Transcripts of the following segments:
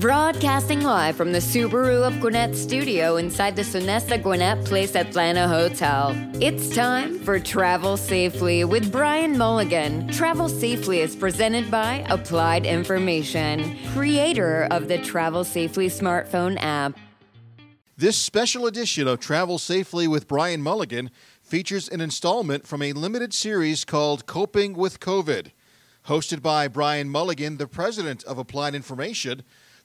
Broadcasting live from the Subaru of Gwinnett studio inside the Sonesta Gwinnett Place Atlanta Hotel. It's time for Travel Safely with Brian Mulligan. Travel Safely is presented by Applied Information, creator of the Travel Safely smartphone app. This special edition of Travel Safely with Brian Mulligan features an installment from a limited series called Coping with COVID. Hosted by Brian Mulligan, the president of Applied Information,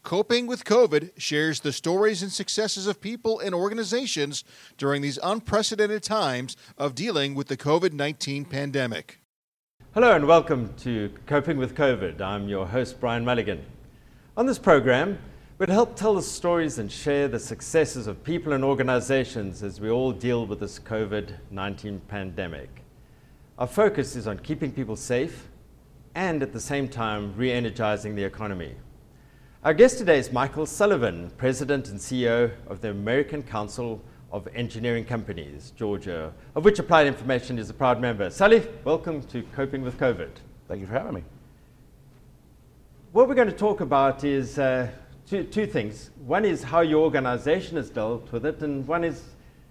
Coping with COVID shares the stories and successes of people and organizations during these unprecedented times of dealing with the COVID 19 pandemic. Hello and welcome to Coping with COVID. I'm your host, Brian Mulligan. On this program, we'll help tell the stories and share the successes of people and organizations as we all deal with this COVID 19 pandemic. Our focus is on keeping people safe and at the same time re energizing the economy. Our guest today is Michael Sullivan, President and CEO of the American Council of Engineering Companies, Georgia, of which Applied Information is a proud member. Sully, welcome to Coping with COVID. Thank you for having me. What we're going to talk about is uh, two, two things. One is how your organization has dealt with it, and one is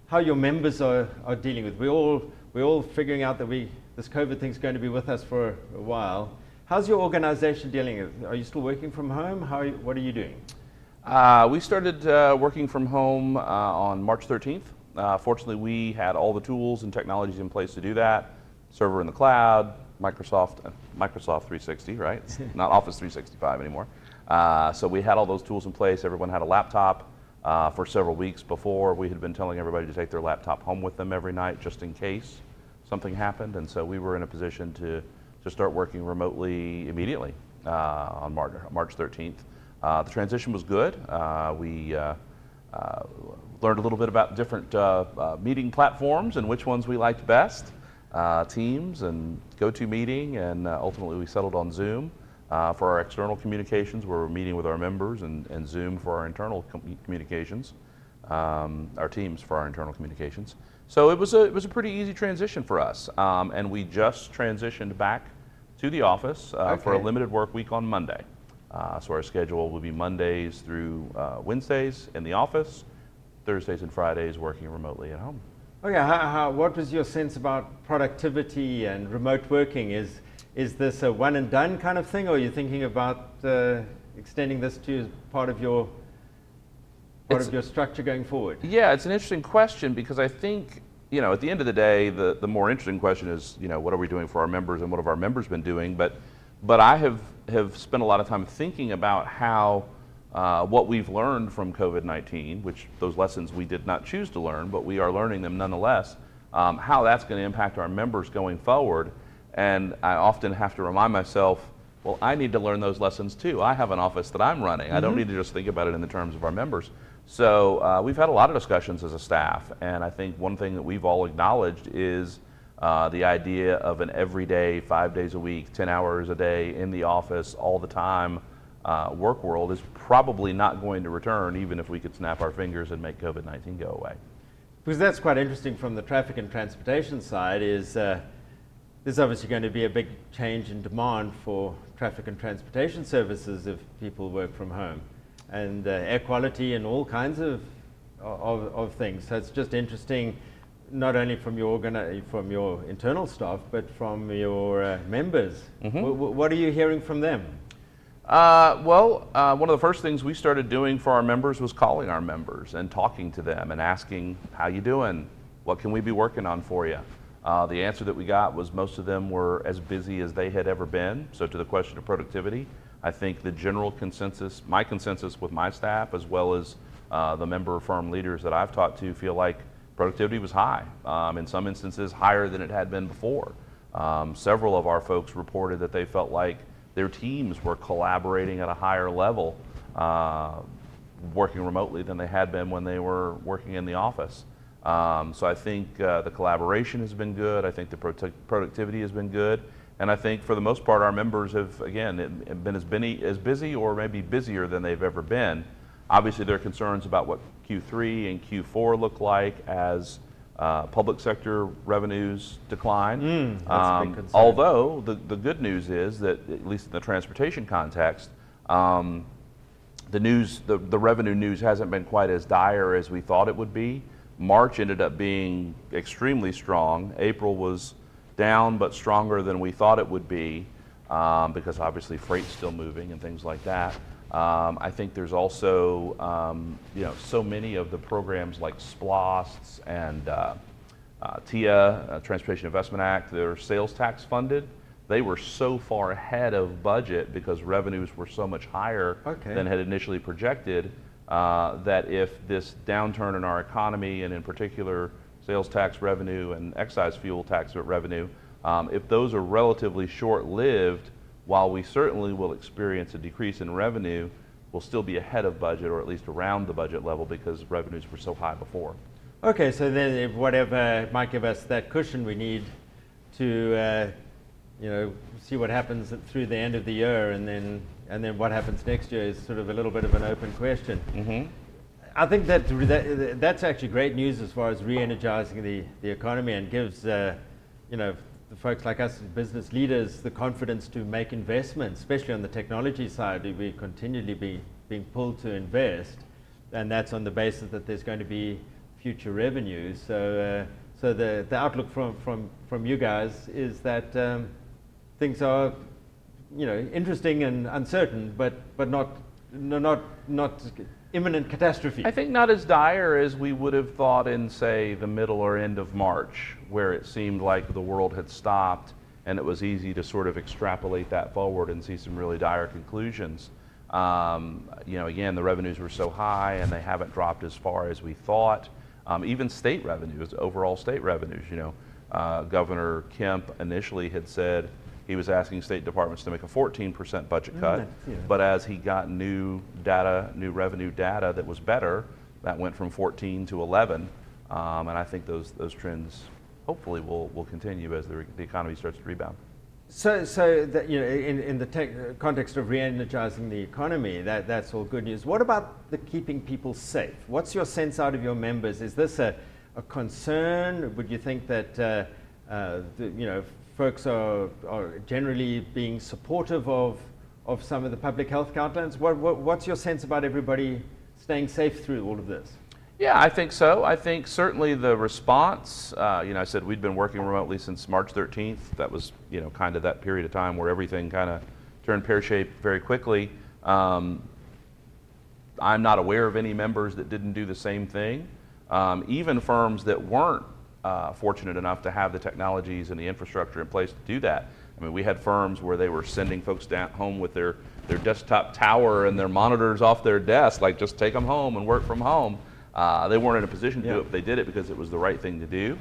how your members are, are dealing with it. We're all, we're all figuring out that we, this COVID thing is going to be with us for a while. How's your organization dealing with Are you still working from home? How you, what are you doing? Uh, we started uh, working from home uh, on March 13th. Uh, fortunately, we had all the tools and technologies in place to do that. Server in the cloud, Microsoft, uh, Microsoft 360, right? It's not Office 365 anymore. Uh, so we had all those tools in place. Everyone had a laptop. for several weeks before, we had been telling everybody to take their laptop home with them every night just in case something happened. And so we were in a position to to start working remotely immediately uh, on March, March 13th. Uh, the transition was good. Uh, we learned a little bit about different meeting platforms and which ones we liked best, Teams and GoToMeeting, and ultimately we settled on Zoom. Uh, for our external communications, where we're meeting with our members, and, and Zoom for our internal com- communications, um, our teams for our internal communications. So it was a, it was a pretty easy transition for us. Um, and we just transitioned back to the office uh, okay. for a limited work week on Monday. Uh, so our schedule will be Mondays through uh, Wednesdays in the office, Thursdays and Fridays working remotely at home. Okay, how, how, what was your sense about productivity and remote working? Is, is this a one and done kind of thing, or are you thinking about uh, extending this to part of your part of your structure going forward? Yeah, it's an interesting question because I think, you know, at the end of the day, the, the more interesting question is, you know, what are we doing for our members and what have our members been doing? But, but I have, have spent a lot of time thinking about how uh, what we've learned from COVID 19, which those lessons we did not choose to learn, but we are learning them nonetheless, um, how that's going to impact our members going forward. And I often have to remind myself, well, I need to learn those lessons too. I have an office that I'm running. Mm-hmm. I don't mm-hmm. need to just think about it in the terms of our members. So uh, we've had a lot of discussions as a staff, and I think one thing that we've all acknowledged is uh, the idea of an everyday, five days a week, 10 hours a day in the office all the time uh, work world is probably not going to return, even if we could snap our fingers and make COVID 19 go away. Because that's quite interesting from the traffic and transportation side, is uh, there's obviously going to be a big change in demand for traffic and transportation services if people work from home and uh, air quality and all kinds of, of, of, things. So it's just interesting, not only from your, organi- from your internal staff, but from your uh, members. Mm-hmm. W- w- what are you hearing from them? Uh, well, uh, one of the first things we started doing for our members was calling our members and talking to them and asking, how you doing? What can we be working on for you? Uh, the answer that we got was most of them were as busy as they had ever been. So to the question of productivity, I think the general consensus, my consensus with my staff, as well as uh, the member firm leaders that I've talked to, feel like productivity was high. Um, in some instances, higher than it had been before. Um, several of our folks reported that they felt like their teams were collaborating at a higher level, uh, working remotely than they had been when they were working in the office. Um, so I think uh, the collaboration has been good. I think the productivity has been good. And I think for the most part, our members have, again, been as, busy, as busy or maybe busier than they've ever been. Obviously, there are concerns about what Q3 and Q4 look like as uh, public sector revenues decline. Mm, um, although the, the good news is that, at least in the transportation context, um, the news, the, the revenue news hasn't been quite as dire as we thought it would be. March ended up being extremely strong. April was down, but stronger than we thought it would be um, because obviously freight's still moving and things like that. Um, I think there's also, um, you know, so many of the programs like SPLOST and uh, uh, TIA, uh, Transportation Investment Act, they're sales tax funded. They were so far ahead of budget because revenues were so much higher Okay. than had initially projected uh, that if this downturn in our economy and in particular sales tax revenue and excise fuel tax revenue, um, if those are relatively short-lived, while we certainly will experience a decrease in revenue, we'll still be ahead of budget or at least around the budget level because revenues were so high before. Okay, so then if whatever might give us that cushion we need to, uh, you know, see what happens through the end of the year, and then and then what happens next year is sort of a little bit of an open question. Mm-hmm. I think that, that that's actually great news as far as re-energizing the, the economy and gives uh, you know the folks like us business leaders the confidence to make investments, especially on the technology side. We continually be being pulled to invest, and that's on the basis that there's going to be future revenues. So uh, so the, the outlook from, from, from you guys is that um, things are you know interesting and uncertain, but but not no, not not imminent catastrophe. I think not as dire as we would have thought in, say, the middle or end of March, where it seemed like the world had stopped and it was easy to sort of extrapolate that forward and see some really dire conclusions. Um, you know, again, the revenues were so high and they haven't dropped as far as we thought. Um, even state revenues, overall state revenues, you know, uh, Governor Kemp initially had said he was asking state departments to make a 14% budget Mm, cut. yeah. But as he got new data, new revenue data that was better, that went from 14 to 11. Um, and I think those, those trends hopefully will, will continue as the, re- the economy starts to rebound. So, so that, you know, in, in the tech, context of re-energizing the economy, that, that's all good news. What about the keeping people safe? What's your sense out of your members? Is this a, a concern? Would you think that, uh, uh, the, you know, folks are, are generally being supportive of, of some of the public health guidelines? What, what, what's your sense about everybody staying safe through all of this? Yeah, I think so. I think certainly the response, uh, you know, I said we'd been working remotely since March 13th. That was, you know, kind of that period of time where everything kind of turned pear shaped very quickly. Um, I'm not aware of any members that didn't do the same thing. Um, even firms that weren't uh, fortunate enough to have the technologies and the infrastructure in place to do that. I mean, we had firms where they were sending folks down home with their, their desktop tower and their monitors off their desk, like just take them home and work from home. Uh, they weren't in a position to do it, but they did it because it was the right thing to do.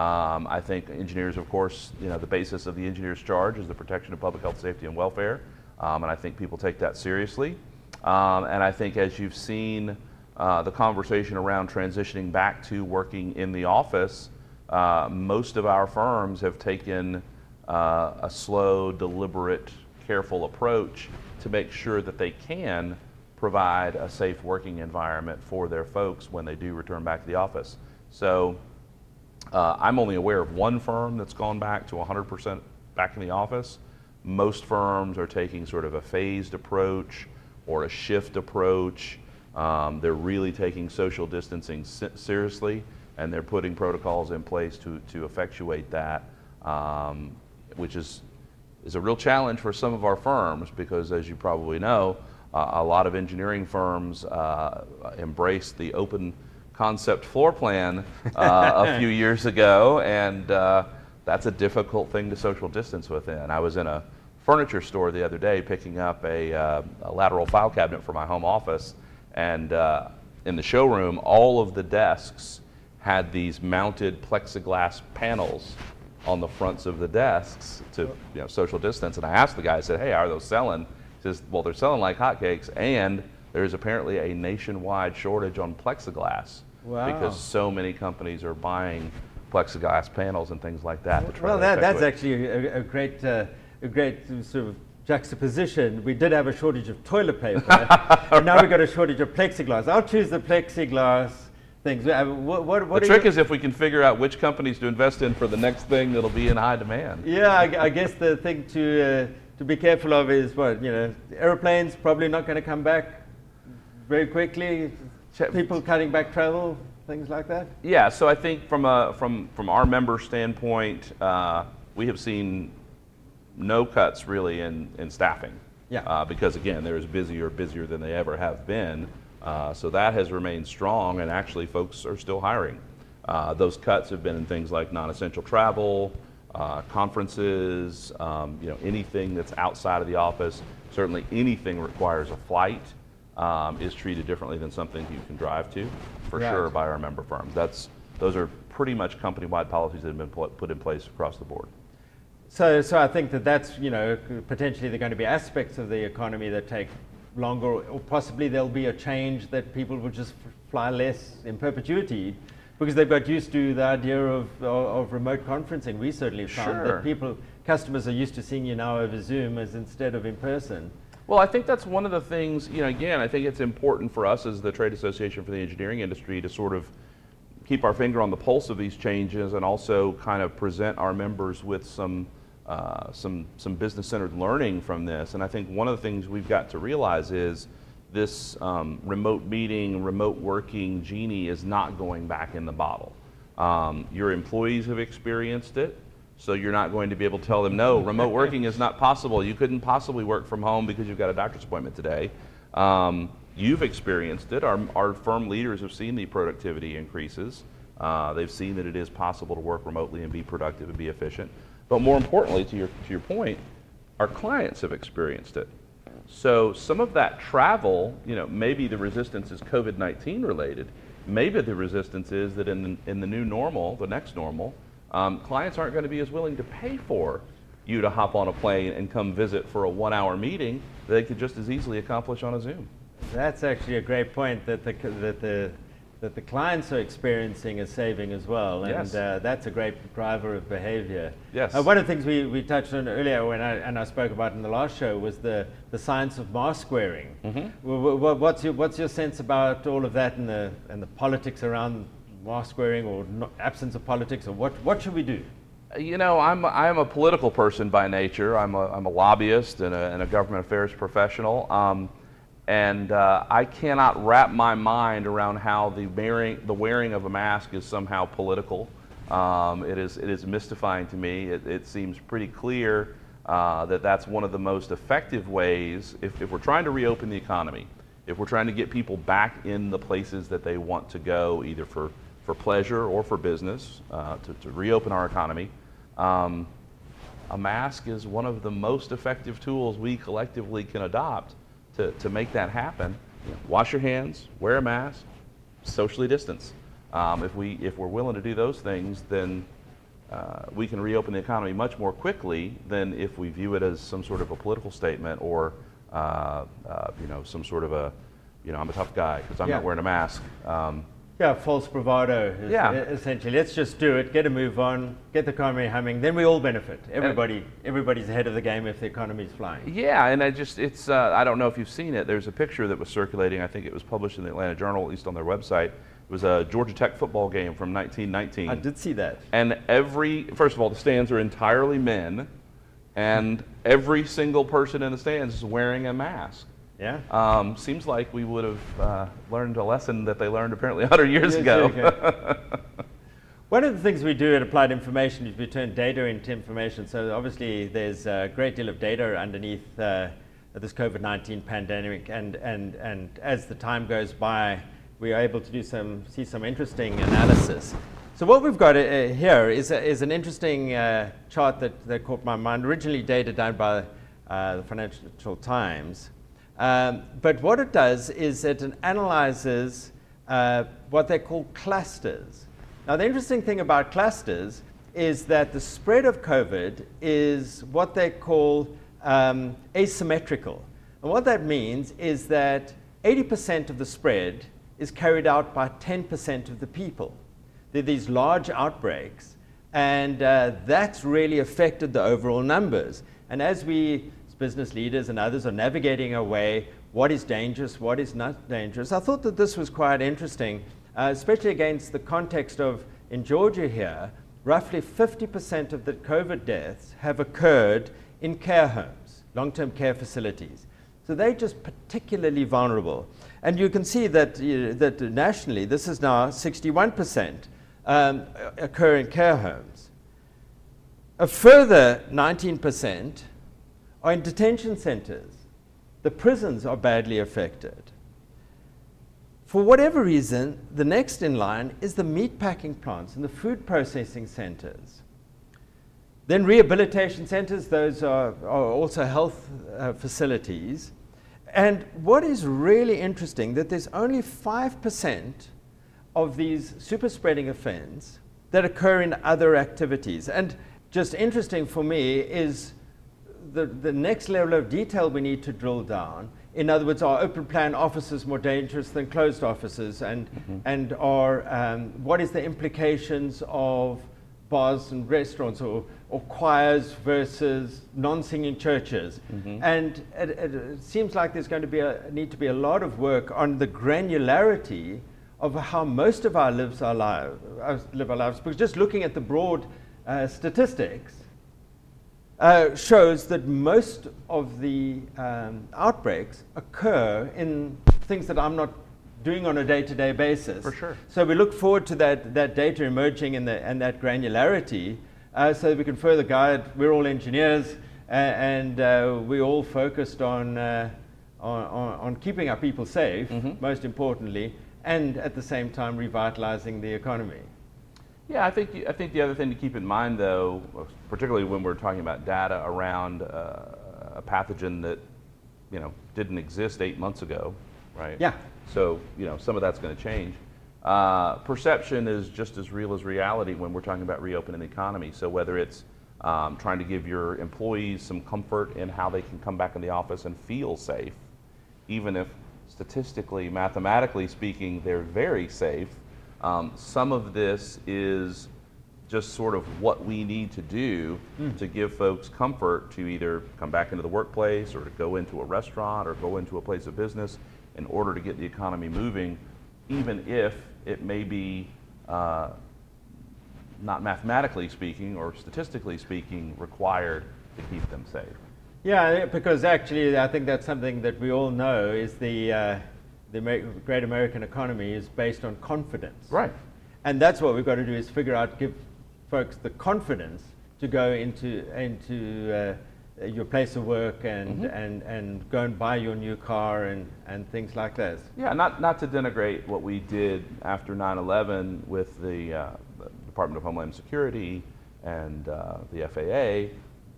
Um, I think engineers, of course, you know, the basis of the engineer's charge is the protection of public health, safety, and welfare. Um, and I think people take that seriously. Um, and I think as you've seen uh, the conversation around transitioning back to working in the office, uh, most of our firms have taken uh, a slow, deliberate, careful approach to make sure that they can provide a safe working environment for their folks when they do return back to the office. So uh, I'm only aware of one firm that's gone back to 100% back in the office. Most firms are taking sort of a phased approach or a shift approach. Um, they're really taking social distancing se- seriously and they're putting protocols in place to, to effectuate that, um, which is, is a real challenge for some of our firms because, as you probably know, uh, a lot of engineering firms uh, embraced the open concept floor plan uh, a few years ago, and uh, that's a difficult thing to social distance within. I was in a furniture store the other day picking up a, uh, a lateral file cabinet for my home office, and uh, in the showroom, all of the desks had these mounted plexiglass panels on the fronts of the desks to you know, social distance. And I asked the guy, I said, hey, are those selling? He says, well, they're selling like hotcakes, and there's apparently a nationwide shortage on plexiglass Wow. because so many companies are buying plexiglass panels and things like that. to try Well, that, that's actually a, a great, uh, a great sort of juxtaposition. We did have a shortage of toilet paper, and now we've got a shortage of plexiglass. I'll choose the plexiglass things. What, what, what the trick you- is if we can figure out which companies to invest in for the next thing that'll be in high demand. Yeah, I, I guess the thing to uh, to be careful of is what you know, airplanes probably not going to come back very quickly, people cutting back travel, things like that? Yeah, so I think from, a, from, from our member standpoint, uh, we have seen no cuts really in, in staffing. Yeah. Uh, because again, they're as busy or busier than they ever have been. Uh, so that has remained strong, and actually, folks are still hiring. Uh, those cuts have been in things like non-essential travel, uh, conferences, um, you know, anything that's outside of the office. Certainly, anything requires a flight um, is treated differently than something you can drive to, for Right. sure, by our member firms. That's those are pretty much company-wide policies that have been put put in place across the board. So, so I think that that's, you know, potentially there are going to be aspects of the economy that take longer, or possibly there'll be a change that people will just f- fly less in perpetuity because they've got used to the idea of, of, of remote conferencing. We certainly found Sure. that people, customers are used to seeing you now over Zoom as instead of in person. Well, I think that's one of the things, you know, again, I think it's important for us as the Trade Association for the Engineering Industry to sort of keep our finger on the pulse of these changes and also kind of present our members with some, uh, some, some business centered learning from this. And I think one of the things we've got to realize is this um, remote meeting, remote working genie is not going back in the bottle. Um, your employees have experienced it. So you're not going to be able to tell them, no, remote working is not possible. You couldn't possibly work from home because you've got a doctor's appointment today. Um, you've experienced it. Our, our firm leaders have seen the productivity increases. Uh, they've seen that it is possible to work remotely and be productive and be efficient. But more importantly, to your, to your point, our clients have experienced it. So some of that travel, you know, maybe the resistance is COVID 19 related. Maybe the resistance is that in the, in the new normal, the next normal, um, clients aren't going to be as willing to pay for you to hop on a plane and come visit for a one hour meeting that they could just as easily accomplish on a Zoom. That's actually a great point that the, that the, that the clients are experiencing a saving as well. And Yes. uh, that's a great driver of behavior. Yes. Uh, one of the things we, we touched on earlier when I, and I spoke about in the last show was the, the science of mask wearing. Mm-hmm. what's, your, what's your sense about all of that and the, and the politics around mask wearing or no, absence of politics or what, what should we do? You know, I'm, I'm a political person by nature. I'm a, I'm a lobbyist and a, and a government affairs professional. Um, and uh, I cannot wrap my mind around how the wearing, the wearing of a mask is somehow political. Um, it, is, it is mystifying to me. It, it seems pretty clear uh, that that's one of the most effective ways, if, if we're trying to reopen the economy, if we're trying to get people back in the places that they want to go, either for, for pleasure or for business, uh, to, to reopen our economy, um, a mask is one of the most effective tools we collectively can adopt to, to make that happen. Wash your hands, wear a mask, socially distance. Um, if, we, if we're willing to do those things, then uh, we can reopen the economy much more quickly than if we view it as some sort of a political statement or uh, uh, you know, some sort of a, you know, I'm a tough guy because I'm Yeah. not wearing a mask. Um, Yeah, false bravado. Is Yeah. Essentially, let's just do it, get a move on, get the economy humming, then we all benefit. Everybody, everybody's ahead of the game if the economy's flying. Yeah, and I just, it's, uh, I don't know if you've seen it. There's a picture that was circulating. I think it was published in the Atlanta Journal, at least on their website. It was a Georgia Tech football game from 1919. I did see that. And every, first of all, the stands are entirely men, and every single person in the stands is wearing a mask. Yeah. Um, seems like we would have uh, learned a lesson that they learned apparently 100 years Years ago. One of the things we do at Applied Information is we turn data into information. So obviously, there's a great deal of data underneath uh, this COVID-19 pandemic, and, and, and as the time goes by, we are able to do some see some interesting analysis. So what we've got uh, here is, a, is an interesting uh, chart that, that caught my mind. Originally data done by uh, the Financial Times. Um, but what it does is it analyzes uh, what they call clusters. Now, the interesting thing about clusters is that the spread of COVID is what they call um, asymmetrical. And what that means is that 80% of the spread is carried out by 10% of the people. There are these large outbreaks, and uh, that's really affected the overall numbers. And as we, business leaders and others, are navigating away what is dangerous, what is not dangerous, I thought that this was quite interesting, uh, especially against the context of in Georgia here, roughly 50% of the COVID deaths have occurred in care homes, long term care facilities. So they're just particularly vulnerable. And you can see that, that nationally, this is now 61% um, occur in care homes. A further 19% are in detention centers. The prisons are badly affected. For whatever reason, the next in line is the meatpacking plants and the food processing centers. Then rehabilitation centers, those are, are also health uh, facilities. And what is really interesting that there's only 5% of these super spreading events that occur in other activities. And just interesting for me is the, the next level of detail we need to drill down. In other words, are open plan offices more dangerous than closed offices? And, mm-hmm. and are, um, what is the implications of bars and restaurants or, or choirs versus non-singing churches. Mm-hmm. And it, it, seems like there's going to be a, need to be a lot of work on the granularity of how most of our lives are lives, live our lives. Because just looking at the broad uh, statistics uh, shows that most of the um, outbreaks occur in things that I'm not doing on a day-to-day basis. For sure. So we look forward to that, that data emerging and, the, and that granularity uh, so that we can further guide. We're all engineers uh, and uh, we're all focused on, uh, on, on, on, keeping our people safe, mm-hmm. most importantly, and at the same time revitalizing the economy. Yeah, I think, I think the other thing to keep in mind, though, particularly when we're talking about data around uh, a pathogen that you know, didn't exist eight months ago, right? Yeah. So, you know, some of that's going to change. Uh, perception is just as real as reality when we're talking about reopening the economy. So, whether it's um, trying to give your employees some comfort in how they can come back in the office and feel safe, even if statistically, mathematically speaking, they're very safe, um, some of this is just sort of what we need to do mm. to give folks comfort to either come back into the workplace or to go into a restaurant or go into a place of business in order to get the economy moving, even if it may be uh, not mathematically speaking or statistically speaking required to keep them safe. Yeah, because actually, I think that's something that we all know is the uh, the great American economy is based on confidence. Right. And that's what we've got to do is figure out, give folks the confidence to go into into uh, your place of work and, mm-hmm. and, and go and buy your new car and, and things like this. Yeah, not, not to denigrate what we did after 9 11 with the, uh, the, Department of Homeland Security and uh, the FAA,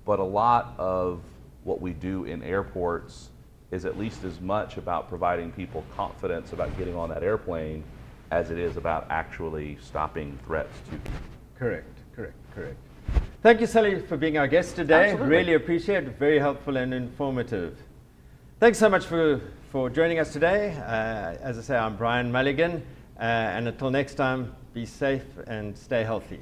but a lot of what we do in airports is at least as much about providing people confidence about getting on that airplane as it is about actually stopping threats to people. Correct, correct, correct. Thank you, Sully, for being our guest today. Absolutely. Really appreciate it. Very helpful and informative. Thanks so much for, for joining us today. Uh, as I say, I'm Brian Mulligan. Uh, and until next time, be safe and stay healthy.